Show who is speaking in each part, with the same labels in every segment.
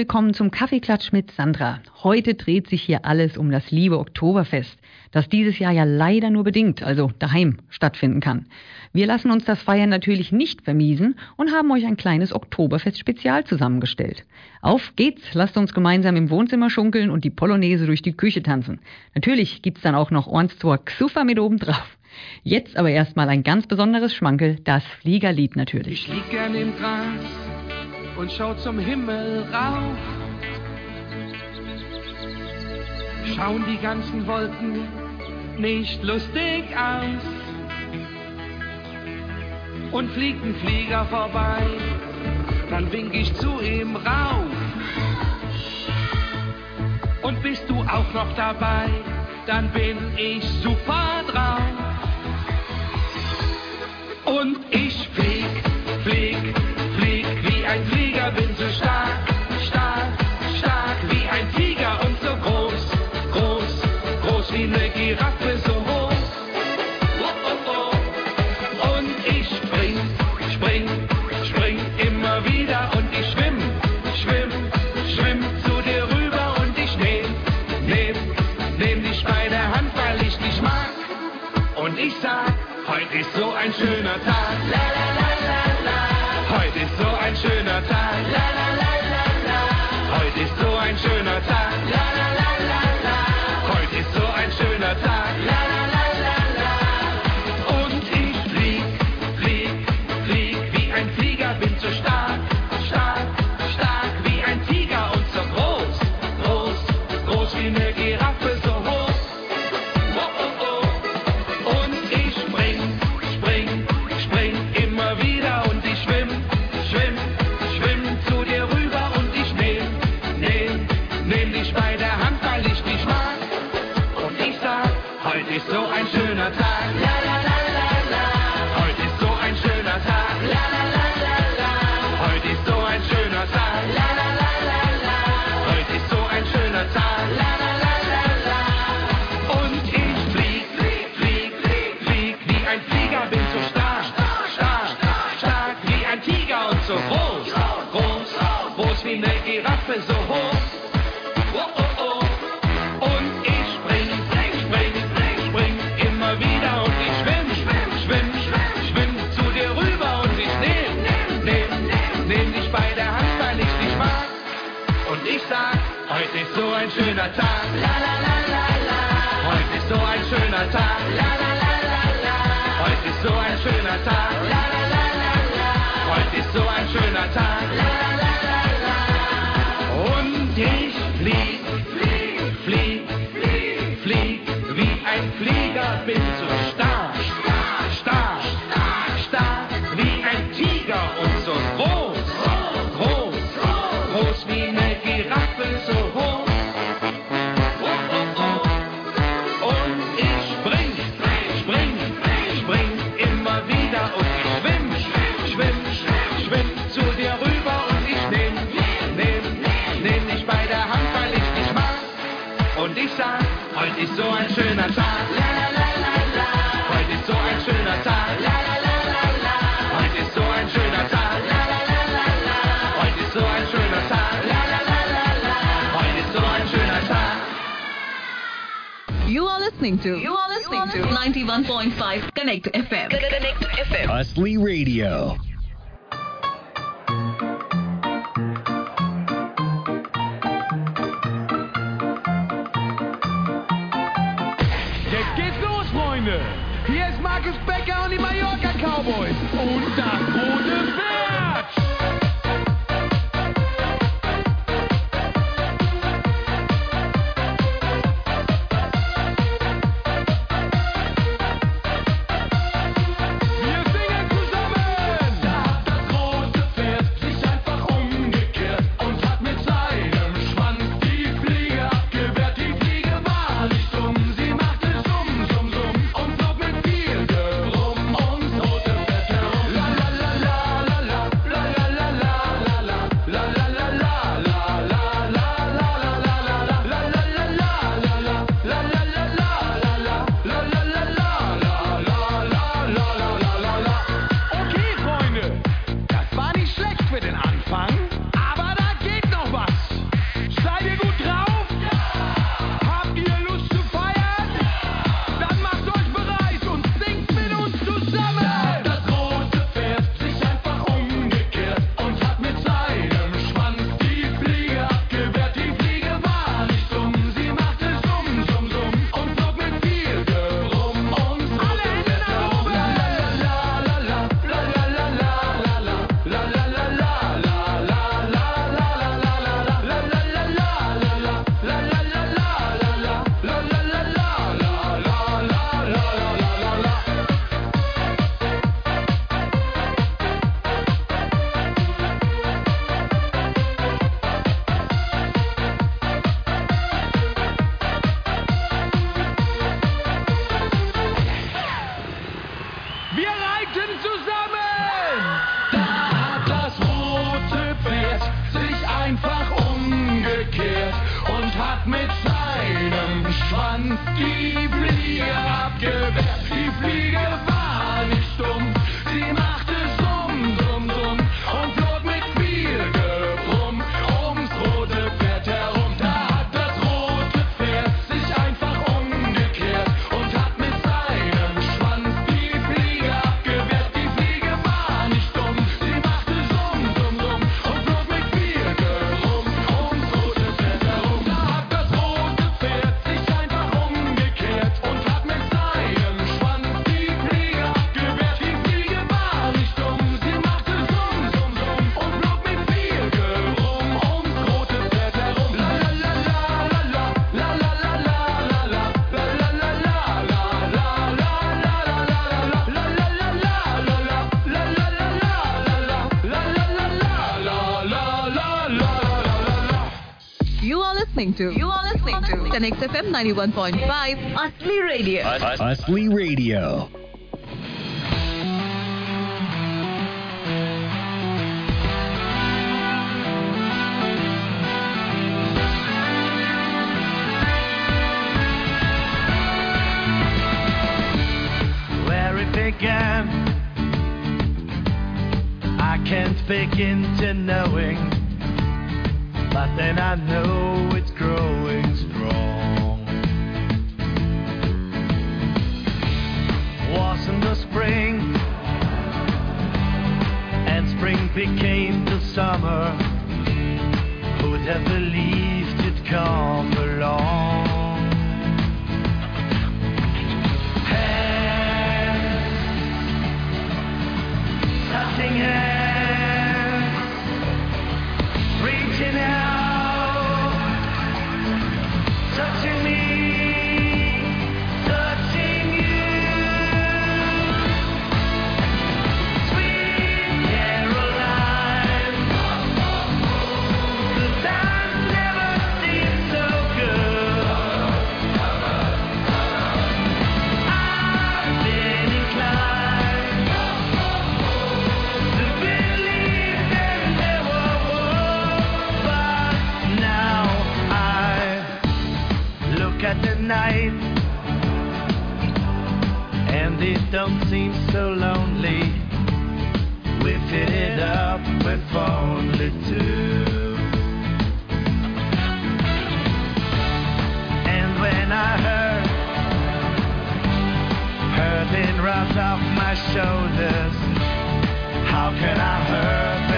Speaker 1: willkommen zum Kaffeeklatsch mit Sandra. Heute dreht sich hier alles um das liebe Oktoberfest, das dieses Jahr ja leider nur bedingt, also daheim, stattfinden kann. Wir lassen uns das Feiern natürlich nicht vermiesen und haben euch ein kleines Oktoberfest-Spezial zusammengestellt. Auf geht's, lasst uns gemeinsam im Wohnzimmer schunkeln und die Polonaise durch die Küche tanzen. Natürlich gibt's dann auch noch Ornstor Xufa mit oben drauf. Jetzt aber erstmal ein ganz besonderes Schmankel, das Fliegerlied natürlich.
Speaker 2: Ich lieg gern im Gras und schau zum Himmel rauf. Schauen die ganzen Wolken nicht lustig aus und fliegt ein Flieger vorbei, dann wink ich zu ihm rauf. Und bist du auch noch dabei, dann bin ich super drauf. Und ich flieg, flieg, ein Flieger, bin so stark.
Speaker 3: 101.5 Connect FM. Connect FM.
Speaker 4: Hustly Radio.
Speaker 5: Listening to You are listening to Connect FM 91.5 Asli Radio.
Speaker 6: Asli Radio.
Speaker 7: where it began. I can't begin to knowing, but then I know it's growing strong. Was in the spring, and spring became the summer. Who'd have believed it'd come along? Hands, touching hands, don't seem so lonely. We fit it up with only two. And when I heard hurting runs off my shoulders. How can I hurt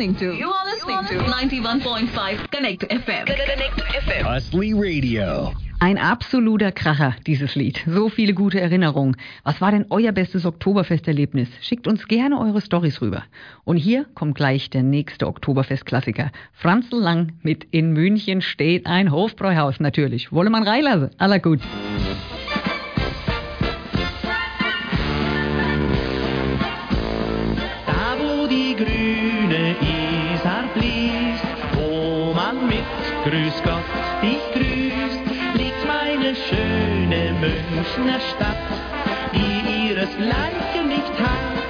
Speaker 5: listening to You are listening to 91.5 Connect FM. Connect FM.
Speaker 6: Asli Radio.
Speaker 1: Ein absoluter Kracher, dieses Lied. So viele gute Erinnerungen. Was war denn euer bestes Oktoberfesterlebnis? Schickt uns gerne eure Stories rüber. Und hier kommt gleich der nächste Oktoberfestklassiker. Franzl Lang mit In München steht ein Hofbräuhaus natürlich. Wolle man reinlassen. Aller gut.
Speaker 8: grüß Gott, dich grüßt, liegt meine schöne Münchner Stadt, die ihres ihresgleichen nicht hat.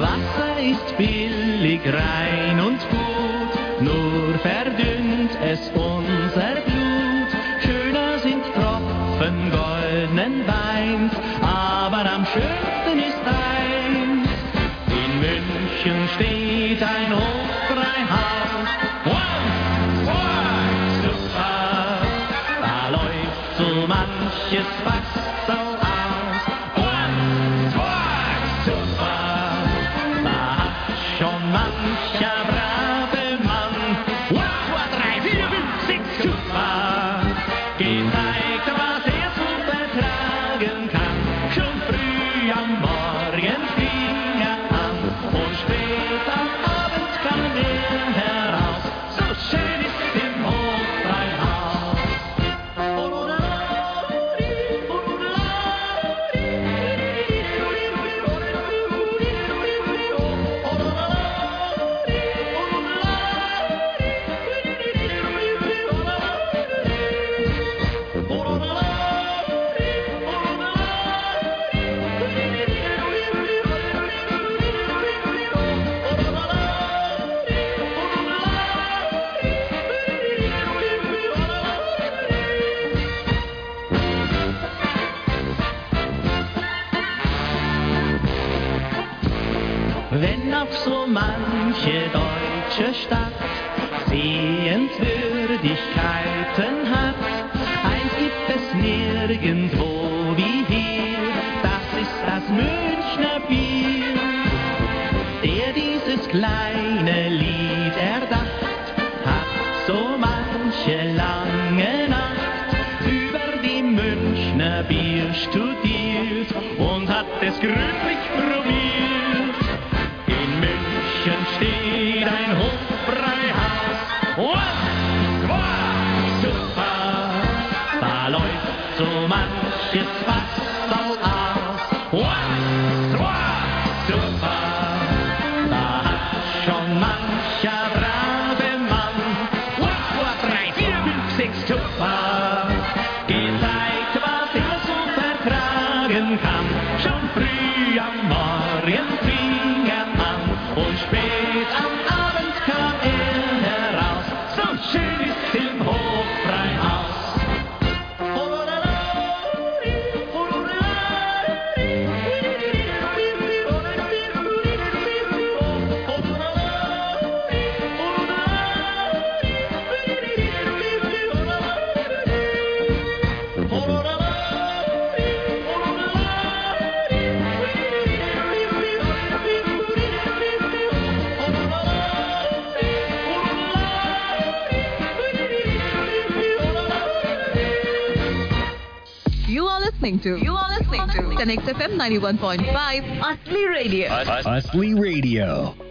Speaker 8: Wasser ist billig, rein und gut, nur verdünnt es unser Blut. Schöner sind Tropfen goldenen Weins, aber am schönsten ist eins. In München steht
Speaker 3: to. You are listening to Connect FM 91.5, Asli Radio.
Speaker 4: Asli Radio.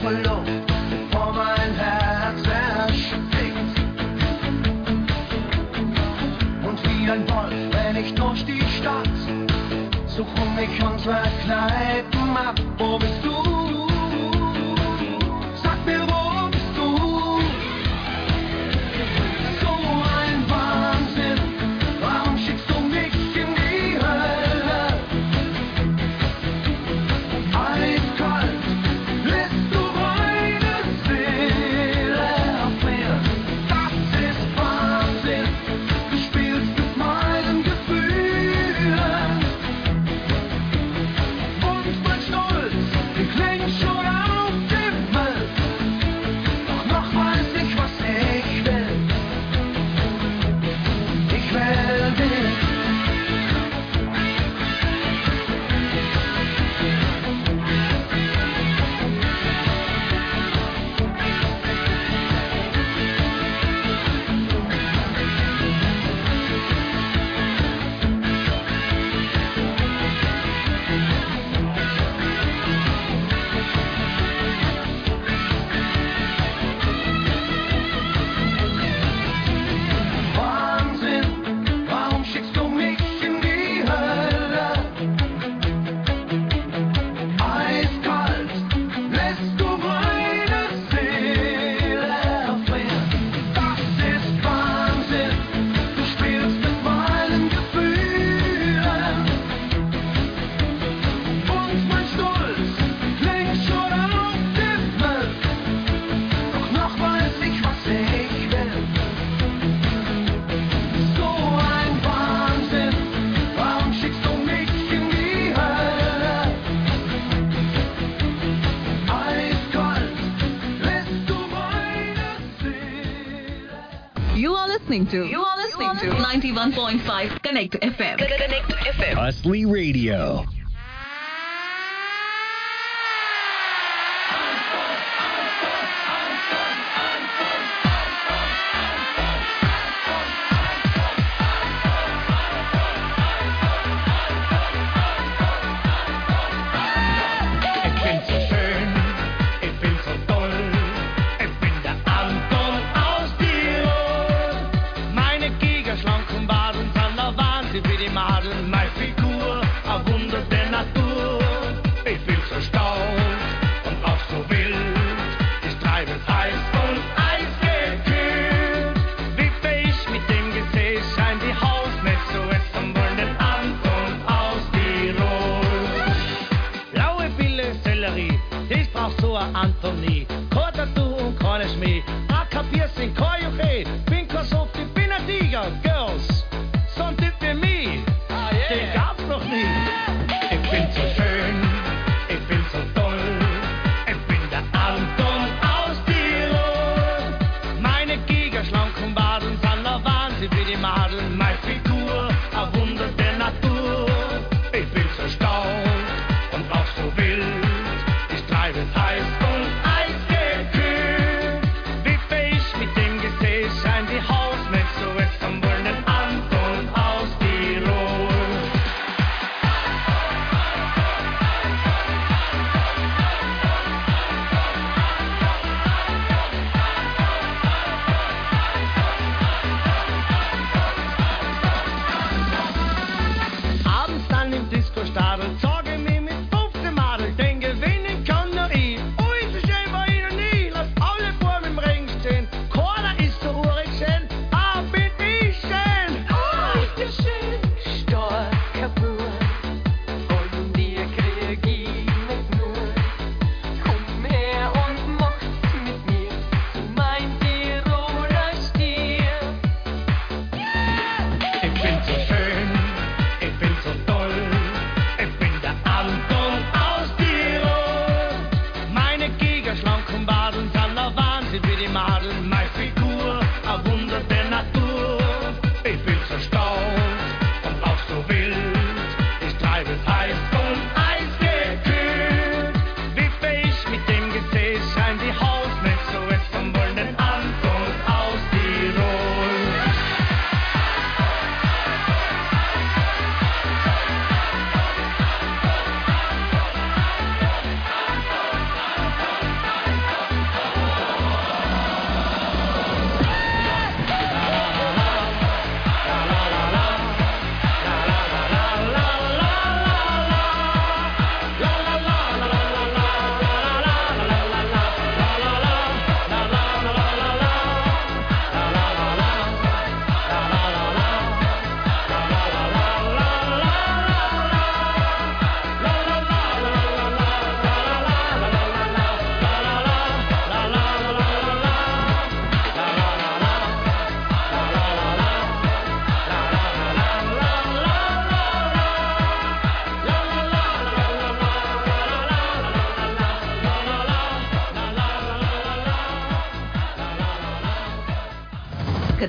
Speaker 5: brauche Luft, bevor mein Herz erschrickt. Und wie ein Wolf renne ich durch die
Speaker 9: Stadt, suche mich und Kneipen ab. Wo bist du? listening to.
Speaker 5: You are listening, you are listening to 91.5 Connect FM. Connect FM.
Speaker 10: Hustly Radio.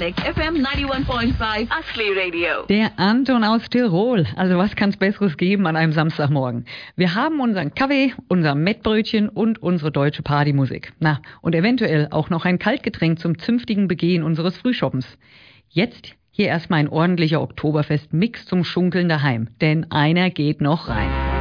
Speaker 5: Connect FM 91.5 Asli Radio.
Speaker 3: Der Anton aus Tirol. Also was kann es Besseres geben an einem Samstagmorgen? Wir haben unseren Kaffee, unser Mettbrötchen und unsere deutsche Partymusik. Na, und eventuell auch noch ein Kaltgetränk zum zünftigen Begehen unseres Frühschoppens. Jetzt hier erstmal ein ordentlicher Oktoberfest-Mix zum Schunkeln daheim. Denn einer geht noch rein.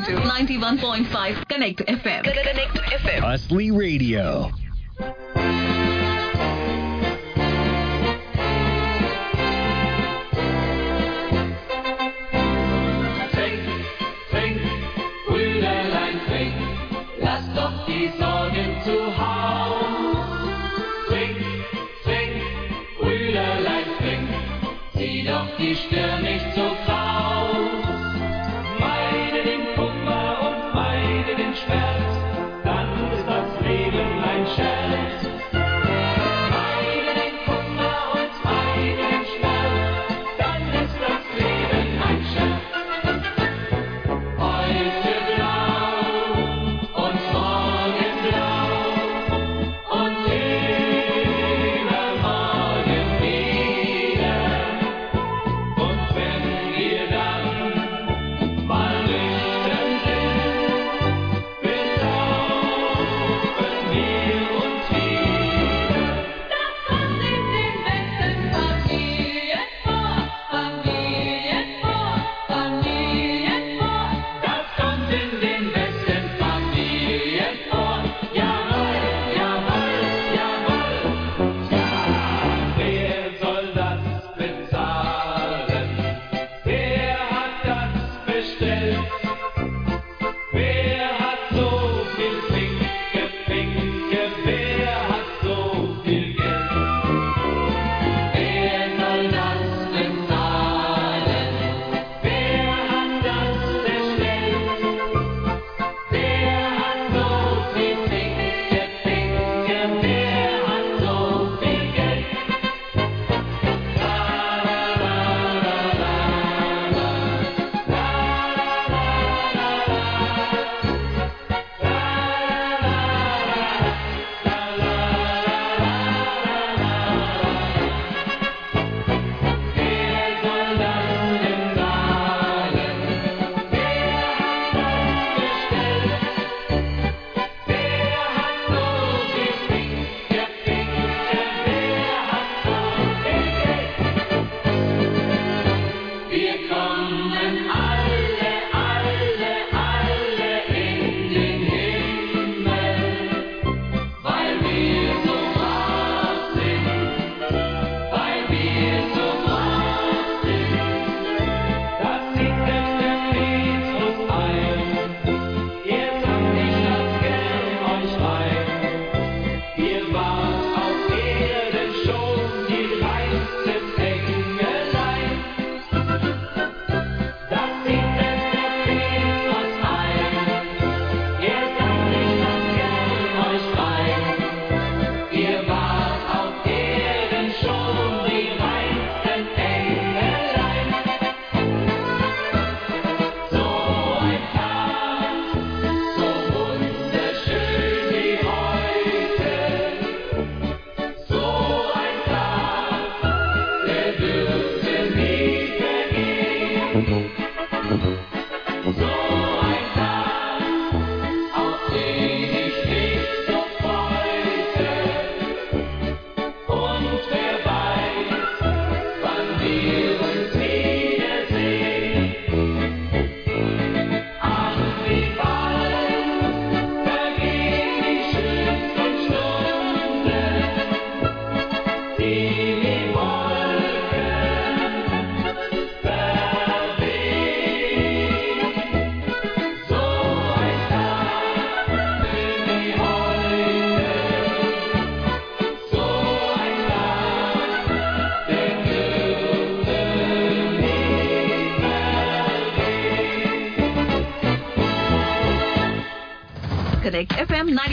Speaker 5: Listening to 91.5 Connect FM. Connect FM.
Speaker 6: Asli Radio.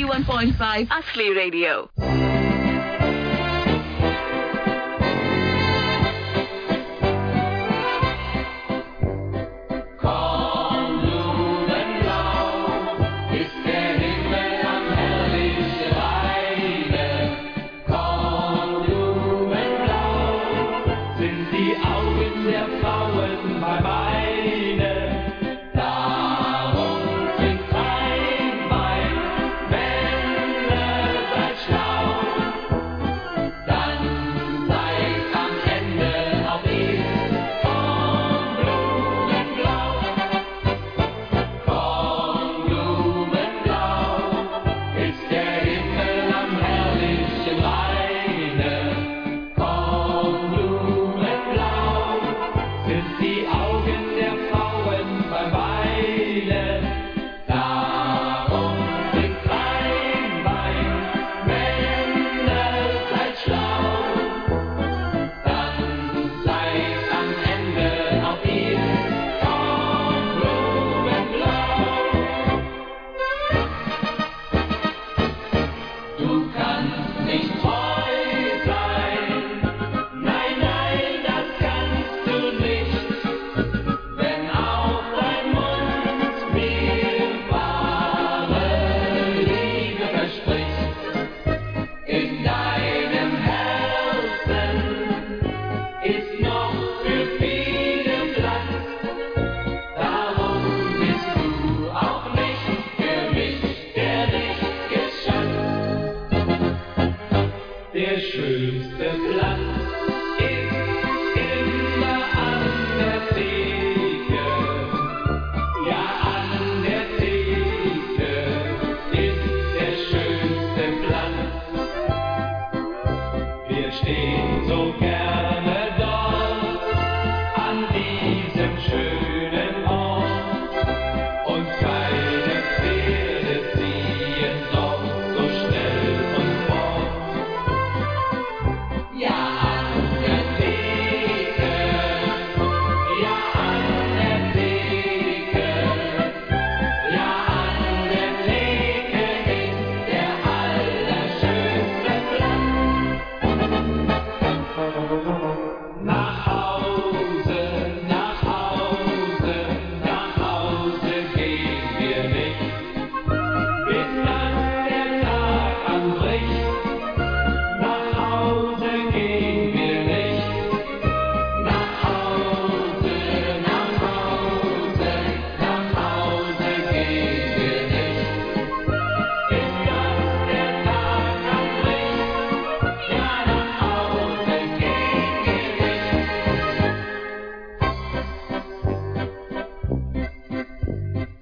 Speaker 3: 91.5 Ashley Radio.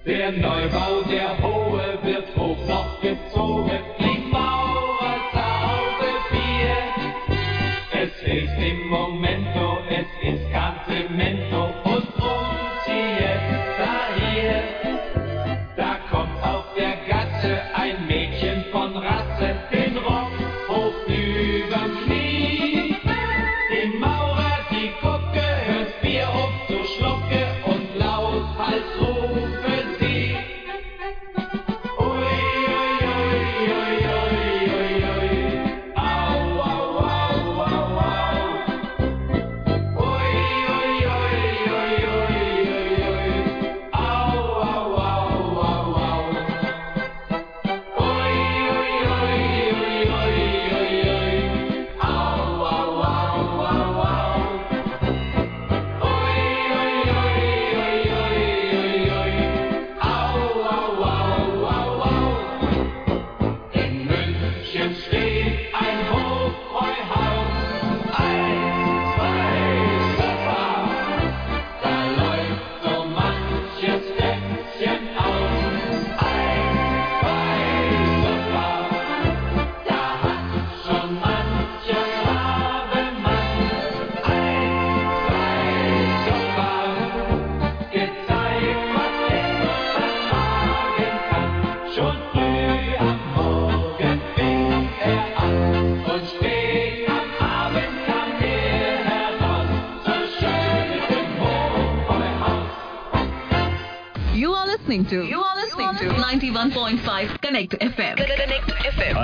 Speaker 5: Der Neubau der Hohe wird hoch noch gezogen.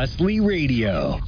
Speaker 11: FM.
Speaker 4: Hustly Radio.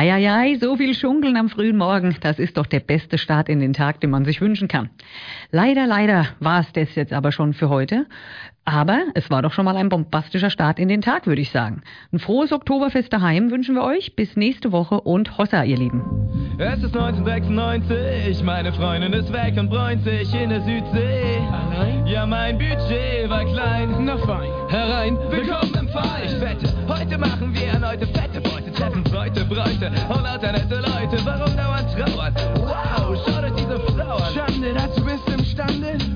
Speaker 1: Eieiei, so viel Schunkeln am frühen Morgen, das ist doch der beste Start in den Tag, den man sich wünschen kann. Leider, leider war es das jetzt aber schon für heute. Aber es war doch schon mal ein bombastischer Start in den Tag, würde ich sagen. Ein frohes Oktoberfest daheim wünschen wir euch. Bis nächste Woche und Hossa, ihr Lieben.
Speaker 12: Es ist 1996, meine Freundin ist weg und bräunt sich in der Südsee. Allein? Ja, mein Budget war klein. Na fein. Herein, willkommen im Fall. Ich wette, heute machen wir erneute fette Beute, treffen Bräute, Bräute und lauter nette Leute. Warum dauernd trauern? Wow, schaut euch diese Frau an. Schande, dazu bist du imstande.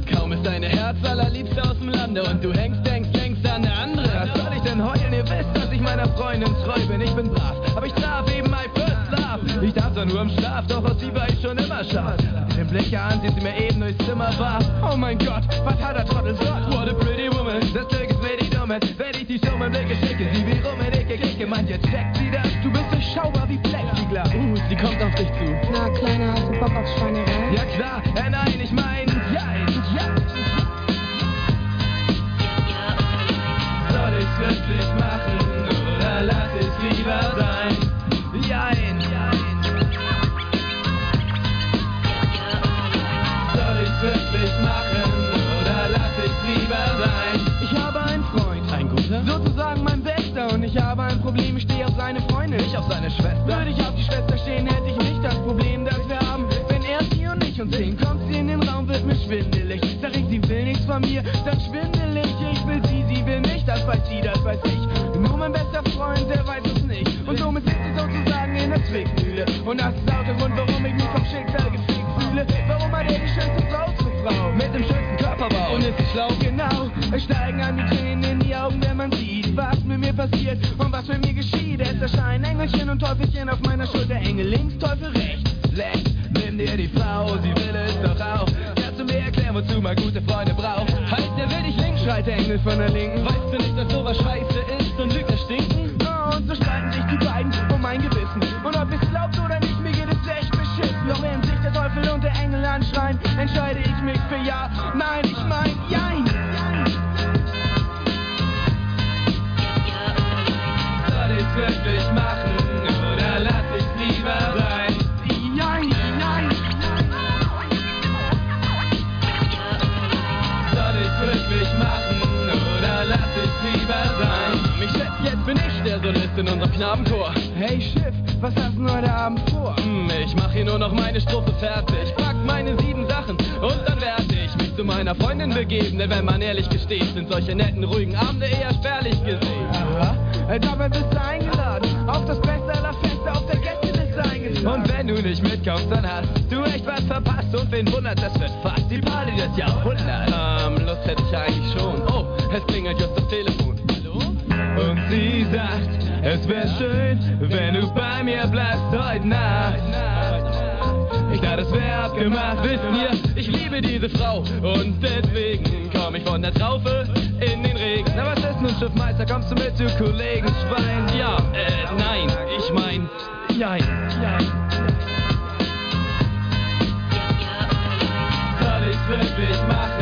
Speaker 12: Deine Herz allerliebste aus dem Lande und du hängst, denkst, denkst an eine andere. Was soll ich denn heulen? Ihr wisst, dass ich meiner Freundin treu bin. Ich bin brav, aber ich traf eben my first love. Ich darf zwar nur im Schlaf, doch aus sie war ich schon immer scharf. Mit dem Blick an, sie mir eben durchs Zimmer war. Oh mein Gott, was hat der Trottel gesagt? What a pretty woman, das Glück ist mir die Dumme. Wenn ich die Show mit Blicke schicke, sie wie rum in Ecke kicke. Meint, jetzt checkt sie das. Du bist durchschaubar wie Plexiglas. Uh, sie kommt auf dich zu.
Speaker 13: Na, Kleiner, hast du Bock auf Schweinerei?
Speaker 12: Ja klar, äh, nein, ich mein, wirklich machen oder lass ich's lieber sein? Jein. Soll ich's wirklich machen oder lass ich's lieber sein? Ich habe einen Freund, ein guter, sozusagen mein Bester und ich habe ein Problem, ich stehe auf seine Freundin, ich auf seine Schwester. Würde ich auf die Schwester stehen, hätte ich nicht das Problem, das wir haben, wenn er sie und ich uns sehen. Kommt sie in den Raum, wird mir schwindelig. Sag ich, sie nichts von mir, dann schwindelig. Ich will sie, sie will mich, das weiß sie, das weiß ich. Nur mein bester Freund, der weiß es nicht. Und somit sitzt sie sozusagen in der Zwickmühle. Und das ist auch der Grund, warum ich mich vom Schicksal gefickt fühle. Warum hat er die schönste Frau zur Frau? Mit dem schönsten Körperbau. Und ist sie schlau? Genau. Es steigen an die Tränen in die Augen, wenn man sieht, was mit mir passiert und was mit mir geschieht. Es erscheinen Engelchen und Teufelchen auf meiner Schulter. Engel links, Teufel rechts. Lex, nimm dir die Frau, sie will es doch auch. Wozu man gute Freunde braucht? Heißt, der will dich links, schreit der Engel von der Linken. Weißt du nicht, dass sowas scheiße ist und Lügner stinken? Oh, und so streiten sich die beiden um mein Gewissen. Und ob es glaubt oder nicht, mir geht es echt beschissen. Doch während sich der Teufel und der Engel anschreien, entscheide ich mich für Ja. Nein, ich mein Jein. Soll ich's wirklich machen oder lass ich's lieber Solist in unserem Knabenchor. Hey Schiff, was hast du heute Abend vor? Hm, ich mach hier nur noch meine Strophe fertig. Pack meine sieben Sachen und dann werde ich mich zu meiner Freundin begeben. Denn wenn man ehrlich gesteht, sind solche netten, ruhigen Abende eher spärlich gesehen. Aha, dabei bist du eingeladen. Auf das Beste aller Feste, auf der Gästeliste eingetragen. Und wenn du nicht mitkommst, dann hast du echt was verpasst. Und wen wundert, das wird fast die Party des Jahrhunderts. Ähm, Lust hätte ich eigentlich schon. Oh, es klingelt just das Telefon. Und sie sagt, es wäre schön, wenn du bei mir bleibst heute Nacht. Ich dachte, es wäre abgemacht, wisst ihr, ich liebe diese Frau und deswegen komm ich von der Traufe in den Regen. Na was ist nun, Schiffmeister, kommst du mit, du Kollegen Schwein? Ja, äh, nein, ich mein, jein, jein. Soll ich's wirklich machen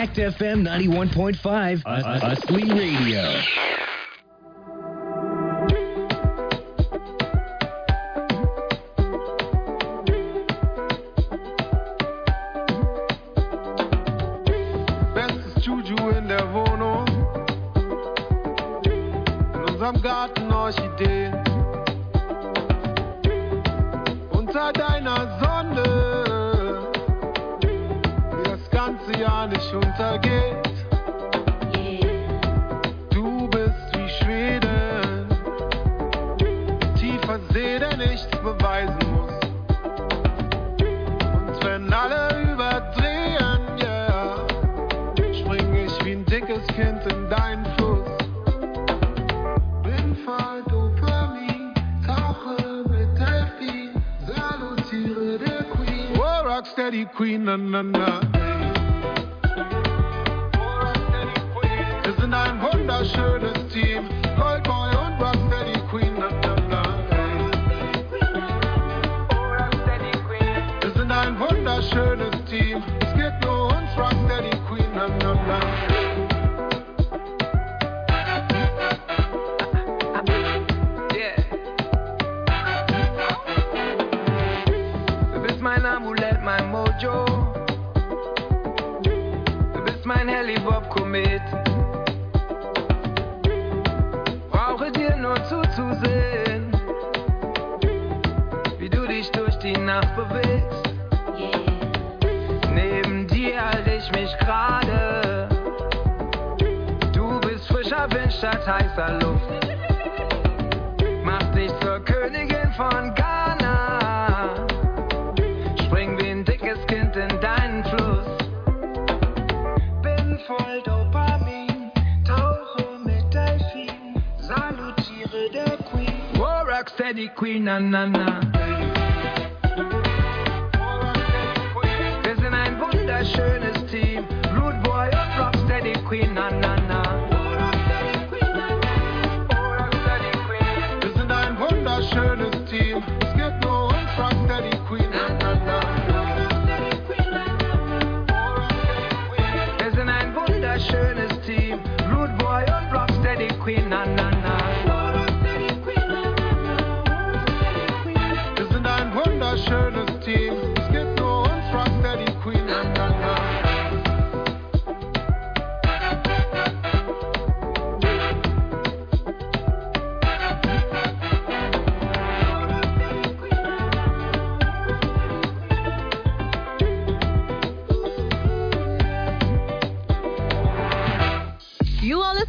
Speaker 4: Connect FM 91.5, Usly Radio.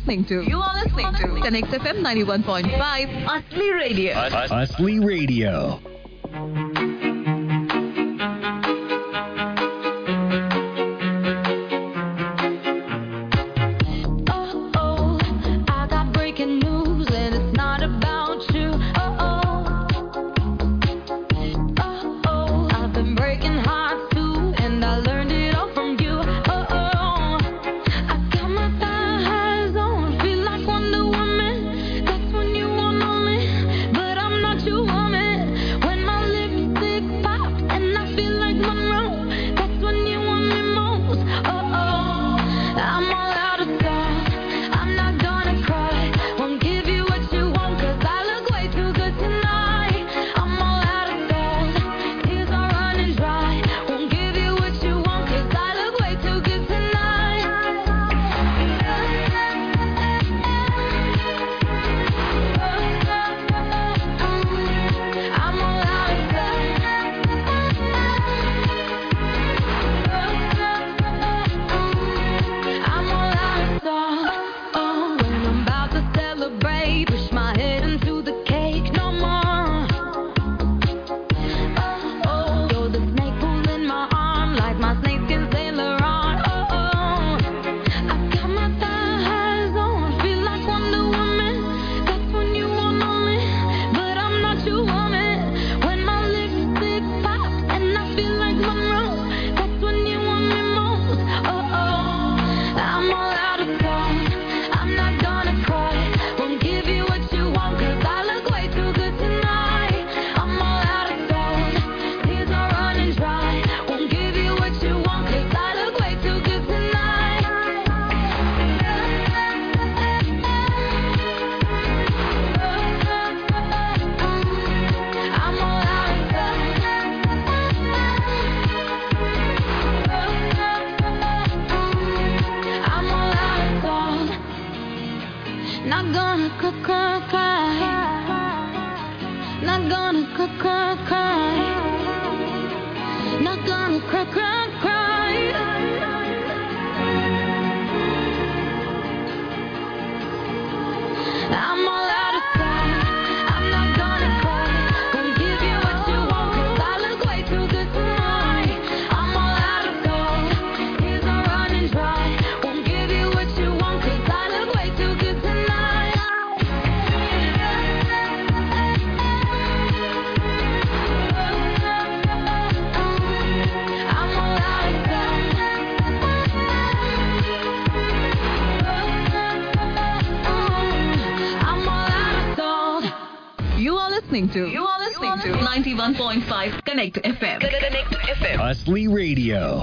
Speaker 3: listening to. You are listening to. Connect FM 91.5, Asli Radio.
Speaker 4: Asli Radio. Radio.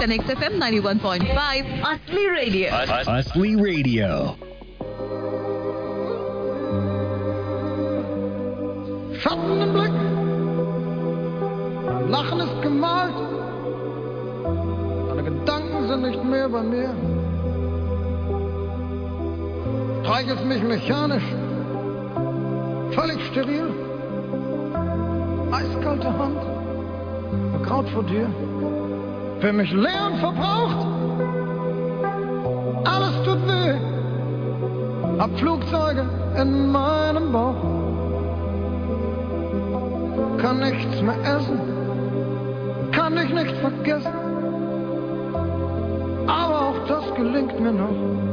Speaker 3: Connect FM 91.5 Asli Radio.
Speaker 4: Asli Radio.
Speaker 11: Schatten im Blick, mein Lachen ist gemalt, deine Gedanken sind nicht mehr bei mir. Streichelst mich mechanisch, völlig steril, eiskalte Hand, ein Kraut vor dir, für mich leer verbraucht, alles tut weh, hab Flugzeuge in meinem Bauch kann nichts mehr essen, kann dich nicht vergessen. Aber auch das gelingt mir noch.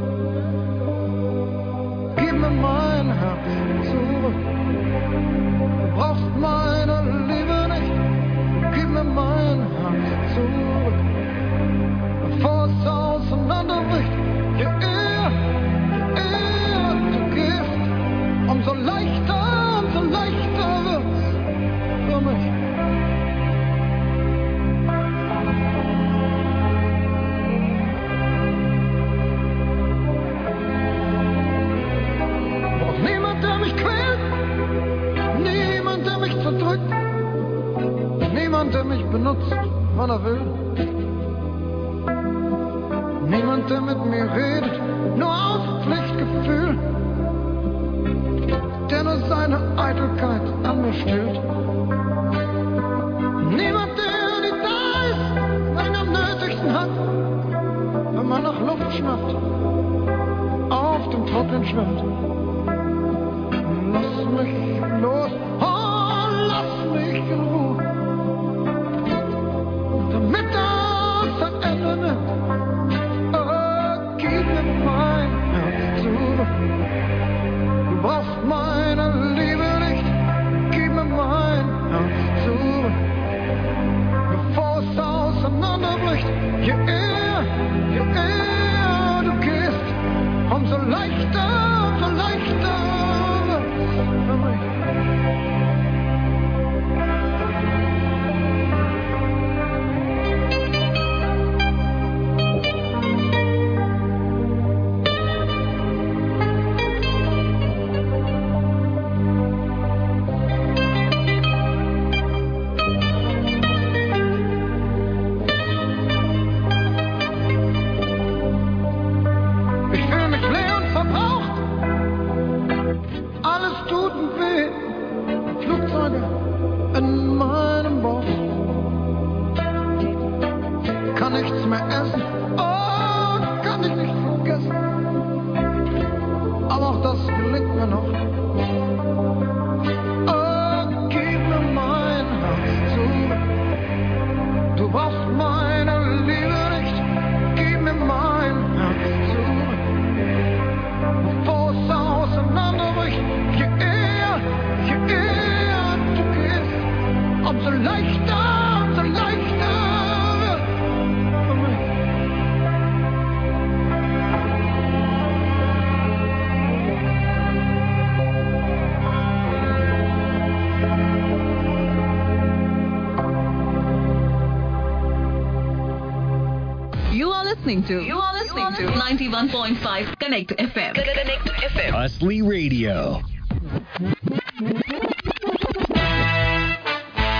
Speaker 3: Connect FM. Connect FM.
Speaker 4: Asli Radio.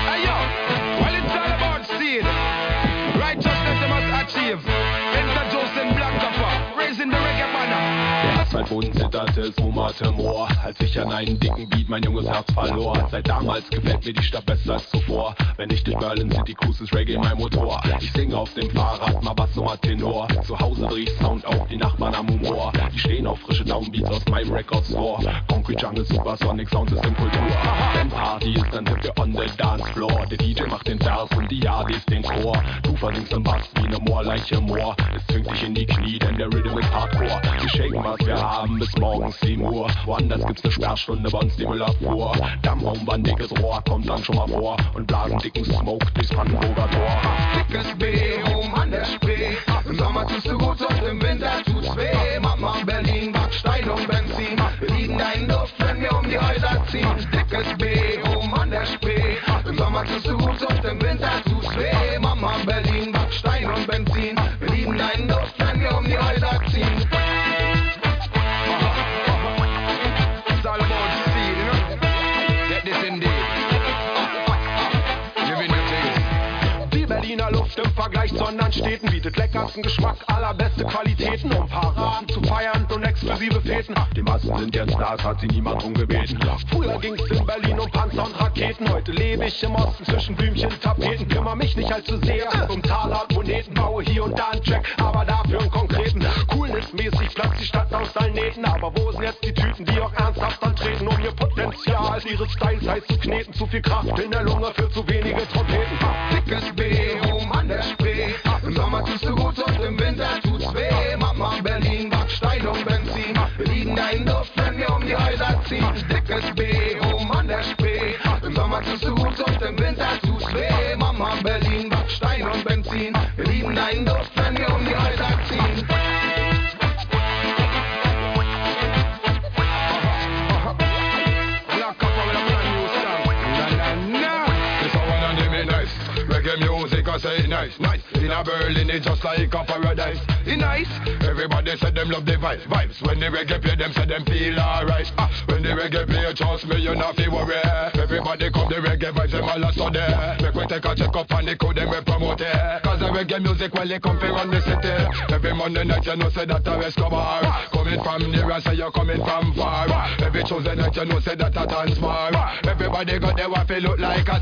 Speaker 5: Ayo, well it's all about seed. Righteousness they must achieve. Enter Joseph Black raising the reggae banner.
Speaker 14: Der Asphaltboden zitterte, es wummerte Moor, als ich an einen dicken Beat mein junges Herz verlor. Seit damals gefällt mir die Stadt besser als zuvor. Wenn ich durch Berlin City cruise, ist Reggae mein Motor. Ich singe auf dem Fahrrad, mal Bass, mal Tenor. Zu Hause ich Sound auf, die Nachbarn am Humor. Die stehen auf frische Downbeats aus meinem Record Store. Concrete Jungle, Supersonic Sound System Kultur. Wenn Party ist, dann sind wir on the dance floor. Der DJ macht den Vers und die Yardis den Chor. Du versingst im Bass wie ne Moorleiche Moor. Es zwingt dich in die Knie, denn der Rhythm ist Hardcore. Wir shaken, was wir haben, bis morgens 7 Uhr. Woanders gibt's ne Sperrstunde, bei uns die Müllabfuhr. Dampfraum, dickes Rohr, kommt lang schon mal vor. Und blasen dicken Smoke durchs Brandenburger Tor.
Speaker 5: Dickes B, oben an der Spree. Im Sommer tust du gut und im Winter tut's weh. Mama Berlin, Backstein und Benzin. Wir lieben deinen Duft, wenn wir um die Häuser ziehen. Dickes B, oben an der Spree. Im Sommer tust du
Speaker 14: anderen Städten bietet leckersten Geschmack, allerbeste Qualitäten, um Paraden zu feiern und exklusive Feten. Die Massen sind jetzt es hat sie niemand drum gebeten. Früher ging's in Berlin um Panzer und Raketen, heute lebe ich im Osten zwischen Blümchen und Tapeten. Kümmer mich nicht allzu sehr um Taler und Moneten, baue hier und da einen Track, aber dafür einen konkreten. Coolness-mäßig platzt die Stadt aus allen Nähten, aber wo sind jetzt die Tüten, die auch ernsthaft antreten, um ihr Potenzial ihres Styles heiß zu kneten? Zu viel Kraft in der Lunge für zu wenige Trompeten.
Speaker 15: Dickes B, oben an der Spree. Im Sommer tust du gut und im Winter tut's weh. Mama Berlin, Backstein und Benzin. Wir lieben deinen Duft, wenn wir um die Häuser ziehen. Dickes B, oben an der Spree. Im Sommer tust du gut und im Winter tut's weh. Mama Berlin, Backstein und Benzin. Wir lieben deinen Duft, wenn wir um die Häuser ziehen.
Speaker 2: Say nice, nice. In a Berlin, it's just like a paradise. It nice. Everybody said them love the vibes, vibes. When the reggae play, them say them feel alright. Ah, when the reggae play, trust me, you not feel worry. Everybody come the reggae vibes, them all a study. Make we take a check up on the code, them we promote it. Cause the reggae music, well, they come from the city. Every Monday night, you know, say that I a Escobar. Coming from near and say you're coming from far. Every Tuesday night, you know, say that a dance bar. Everybody got their waffle look like a